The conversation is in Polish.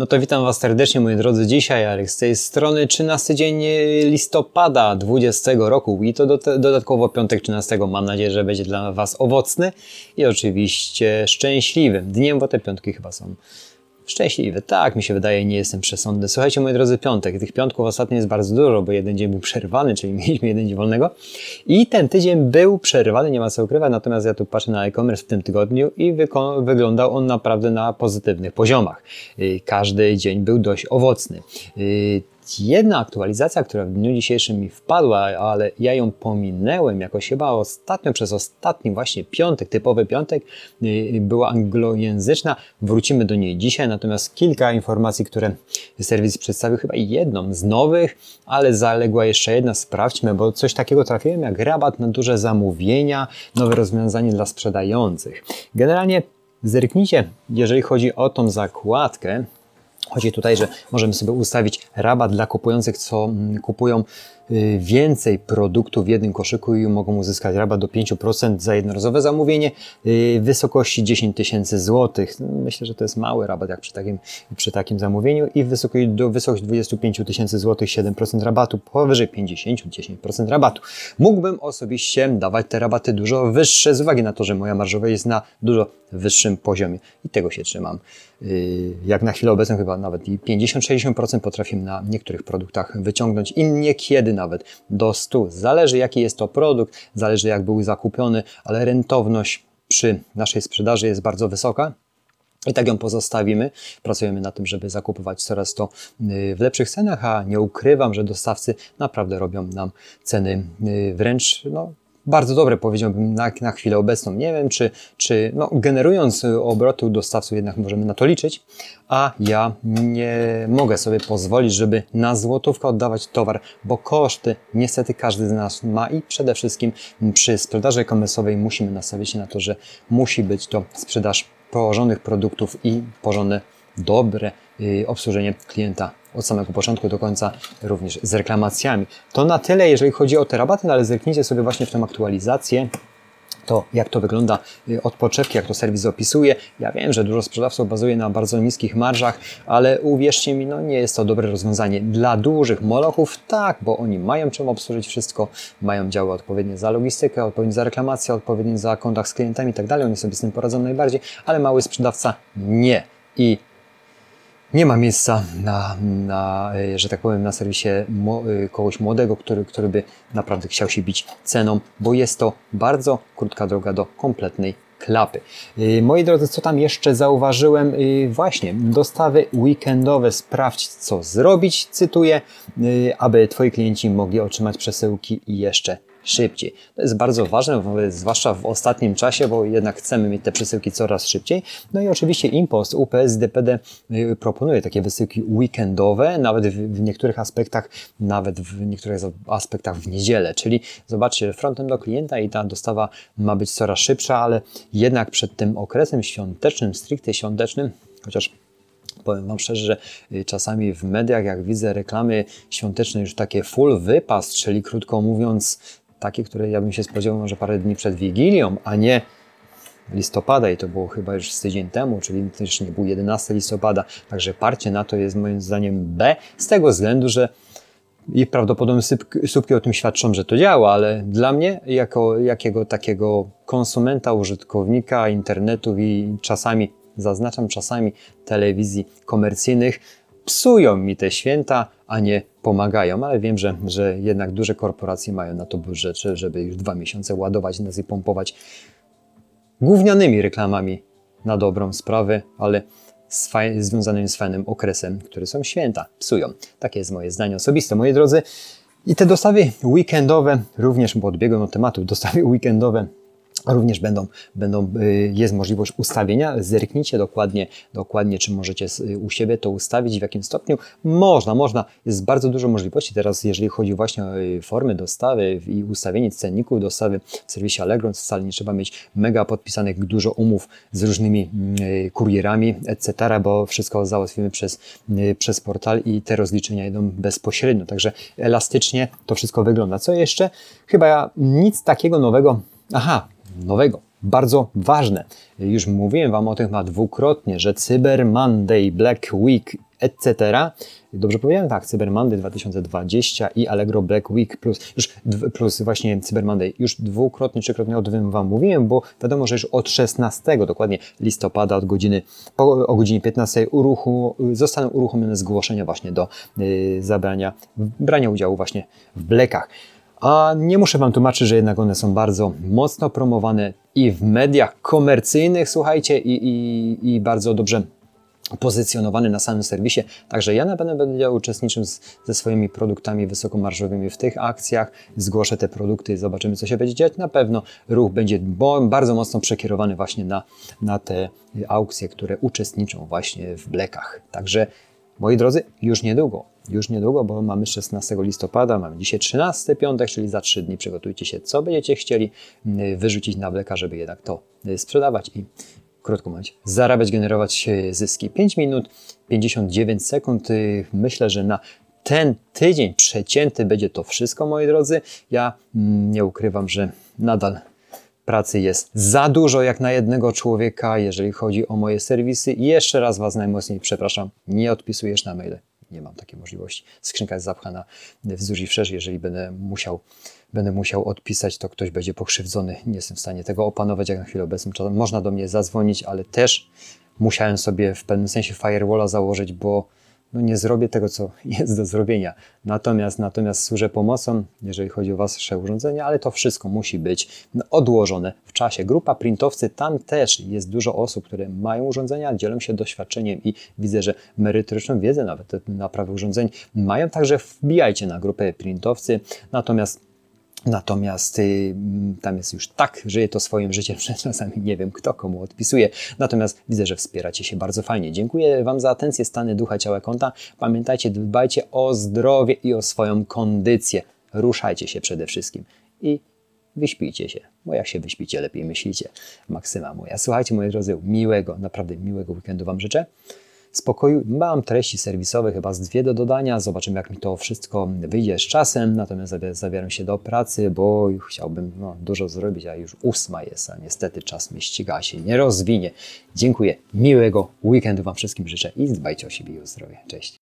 No to witam Was serdecznie, moi drodzy. Dzisiaj Alex z tej strony 13 dzień listopada 20 roku i to do, dodatkowo piątek 13. Mam nadzieję, że będzie dla Was owocny i oczywiście szczęśliwym dniem, bo te piątki chyba są szczęśliwy. Tak, mi się wydaje, nie jestem przesądny. Słuchajcie, moi drodzy, piątek. Tych piątków ostatnio jest bardzo dużo, bo jeden dzień był przerwany, czyli mieliśmy jeden dzień wolnego. I ten tydzień był przerwany, nie ma co ukrywać, natomiast ja tu patrzę na e-commerce w tym tygodniu i wyglądał on naprawdę na pozytywnych poziomach. Y, każdy dzień był dość owocny. Jedna aktualizacja, która w dniu dzisiejszym mi wpadła, ale ja ją pominęłem jakoś chyba ostatnio, przez ostatni właśnie piątek, typowy piątek, y, była anglojęzyczna. Wrócimy do niej dzisiaj, natomiast kilka informacji, które serwis przedstawił, chyba jedną z nowych, ale zaległa jeszcze jedna, sprawdźmy, bo coś takiego trafiłem jak rabat na duże zamówienia, nowe rozwiązanie dla sprzedających. Generalnie zerknijcie, jeżeli chodzi o tą zakładkę, Chodzi tutaj, że możemy sobie ustawić rabat dla kupujących, co mm, kupują więcej produktów w jednym koszyku i mogą uzyskać rabat do 5% za jednorazowe zamówienie y, w wysokości 10 tysięcy złotych. Myślę, że to jest mały rabat jak przy takim, przy takim zamówieniu i w wysokości, do wysokości 25 tysięcy złotych 7% rabatu, powyżej 50 10% rabatu. Mógłbym osobiście dawać te rabaty dużo wyższe z uwagi na to, że moja marżowa jest na dużo wyższym poziomie i tego się trzymam. Y, jak na chwilę obecną chyba nawet i 50-60% potrafimy na niektórych produktach wyciągnąć i niekiedy nawet do 100. Zależy jaki jest to produkt, zależy jak był zakupiony, ale rentowność przy naszej sprzedaży jest bardzo wysoka. I tak ją pozostawimy. Pracujemy na tym, żeby zakupywać coraz to y, w lepszych cenach, a nie ukrywam, że dostawcy naprawdę robią nam ceny y, wręcz no, bardzo dobre, powiedziałbym, na, na chwilę obecną. Nie wiem, czy, czy no, generując obroty u dostawców jednak możemy na to liczyć, a ja nie mogę sobie pozwolić, żeby na złotówkę oddawać towar, bo koszty niestety każdy z nas ma i przede wszystkim przy sprzedaży e-commerce'owej musimy nastawić się na to, że musi być to sprzedaż położonych produktów i porządne, dobre y, obsłużenie klienta od samego początku do końca, również z reklamacjami. To na tyle, jeżeli chodzi o te rabaty, no ale zerknijcie sobie właśnie w tę aktualizację to, jak to wygląda y, od poczewki, jak to serwis opisuje. Ja wiem, że dużo sprzedawców bazuje na bardzo niskich marżach, ale uwierzcie mi, no nie jest to dobre rozwiązanie. Dla dużych molochów tak, bo oni mają czym obsłużyć wszystko, mają działy odpowiednie za logistykę, odpowiednie za reklamację, odpowiednie za kontakt z klientami i tak dalej. Oni sobie z tym poradzą najbardziej, ale mały sprzedawca nie. I nie ma miejsca na, na, e, że tak powiem, na serwisie e, kogoś młodego, który, który by naprawdę chciał się bić ceną, bo jest to bardzo krótka droga do kompletnej klapy. E, moi drodzy, co tam jeszcze zauważyłem? Właśnie, dostawy weekendowe. Sprawdź, co zrobić, cytuję, aby Twoi klienci mogli otrzymać przesyłki jeszcze szybciej. To jest bardzo ważne, zwłaszcza w ostatnim czasie, bo jednak chcemy mieć te przesyłki coraz szybciej. No i oczywiście Impost, UPS, DPD y, proponuje takie wysyłki weekendowe, nawet w niektórych aspektach, nawet w niektórych aspektach w niedzielę. Czyli zobaczcie, frontem do klienta i ta dostawa ma być coraz szybsza, ale jednak przed tym okresem świątecznym, stricte świątecznym, chociaż Powiem Wam szczerze, że y, czasami w mediach, jak widzę reklamy świąteczne, już takie full wypas, czyli krótko mówiąc, takie, które ja bym się spodziewał może parę dni przed Wigilią, a nie listopada i to było chyba już z tydzień temu, czyli też nie był 11 listopada. Także parcie na to jest moim zdaniem B, z tego względu, że i prawdopodobnie słupki o tym świadczą, że to działa, ale dla mnie, jako jakiego takiego konsumenta, użytkownika internetu i czasami, zaznaczam czasami telewizji komercyjnych, psują mi te święta, a nie pomagają, ale wiem, że, że jednak duże korporacje mają na to budżet, żeby już dwa miesiące ładować nas i pompować gównianymi reklamami na dobrą sprawę, ale z związanymi z fajnym okresem, który są święta, psują. Takie jest moje zdanie osobiste, moi drodzy. I te dostawy weekendowe, również, bo odbiegłem od tematu, dostawy weekendowe Również będą, będą, y, jest możliwość ustawienia. Zerknijcie dokładnie, dokładnie, czy możecie u siebie to ustawić, w jakim stopniu. Można, można. Jest bardzo dużo możliwości teraz, jeżeli chodzi właśnie o y, formy dostawy i ustawienie cenników dostawy w serwisie Allegro. Wcale nie trzeba mieć mega podpisanych dużo umów z różnymi y, kurierami, etc., bo wszystko załatwimy przez, przez portal i te rozliczenia idą bezpośrednio. Także elastycznie to wszystko wygląda. Co jeszcze? Chyba nic takiego nowego. Aha, nowego. Bardzo ważne. Już mówiłem Wam o tym chyba dwukrotnie, że Cyber Monday, Black Week etc. Dobrze powiedziałem? Tak, Cyber Monday 2020 i Allegro Black Week plus, już plus właśnie Cyber Monday. Już dwukrotnie, trzykrotnie o tym Wam mówiłem, bo wiadomo, że już od 16 dokładnie listopada od godziny, po, o godzinie 15 uruchu, zostaną uruchomione zgłoszenia właśnie do y, zabrania, brania udziału właśnie w Blackach. A nie muszę Wam tłumaczyć, że jednak one są bardzo mocno promowane i w mediach komercyjnych, słuchajcie, i, i, i bardzo dobrze pozycjonowany na samym serwisie. Także ja na pewno będę uczestniczył z, ze swoimi produktami wysokomarżowymi w tych akcjach. Zgłoszę te produkty, zobaczymy, co się będzie dziać. Na pewno ruch będzie bardzo mocno przekierowany właśnie na, na te aukcje, które uczestniczą właśnie w blekach. Także moi drodzy, już niedługo, już niedługo, bo mamy 16 listopada, mamy dzisiaj 13 piątek, czyli za 3 dni przygotujcie się, co będziecie chcieli mm, wyrzucić na bleka, żeby jednak to y, sprzedawać i krótko mówiąc, zarabiać, generować e, zyski. 5 minut 59 sekund. Y, myślę, że na ten tydzień przecięty będzie to wszystko, moi drodzy. Ja mm, nie ukrywam, że nadal pracy jest za dużo jak na jednego człowieka, jeżeli chodzi o moje serwisy. I jeszcze raz Was najmocniej przepraszam, nie odpisujesz na maile. Nie mam takiej możliwości. Skrzynka jest zapchana wzdłuż i wszerz, jeżeli będę musiał będę musiał odpisać, to ktoś będzie pokrzywdzony. Nie jestem w stanie tego opanować jak na chwilę obecną. Można do mnie zadzwonić, ale też musiałem sobie w pewnym sensie firewalla założyć, bo no nie zrobię tego, co jest do zrobienia. Natomiast, natomiast służę pomocą, jeżeli chodzi o Wasze urządzenia, ale to wszystko musi być odłożone w czasie. Grupa printowcy, tam też jest dużo osób, które mają urządzenia, dzielą się doświadczeniem i widzę, że merytoryczną wiedzę nawet na prawie urządzeń mają, także wbijajcie na grupę printowcy. Natomiast Natomiast y, tam jest już tak, żyje to swoim życiem, że czasami nie wiem, kto komu odpisuje. Natomiast widzę, że wspieracie się bardzo fajnie. Dziękuję Wam za atencję, stany ducha, ciała, konta. Pamiętajcie, dbajcie o zdrowie i o swoją kondycję. Ruszajcie się przede wszystkim i wyśpijcie się, bo jak się wyśpicie, lepiej myślicie. Maksyma moja. Słuchajcie, moi drodzy, miłego, naprawdę miłego weekendu Wam życzę spokoju. Mam treści serwisowe, chyba z dwie do dodania. Zobaczymy, jak mi to wszystko wyjdzie z czasem. Natomiast zabieram się do pracy, bo chciałbym no, dużo zrobić, a już ósma jest, a niestety czas mnie ściga, się nie rozwinie. Dziękuję. Miłego weekendu Wam wszystkim życzę i dbajcie o siebie i o zdrowie. Cześć.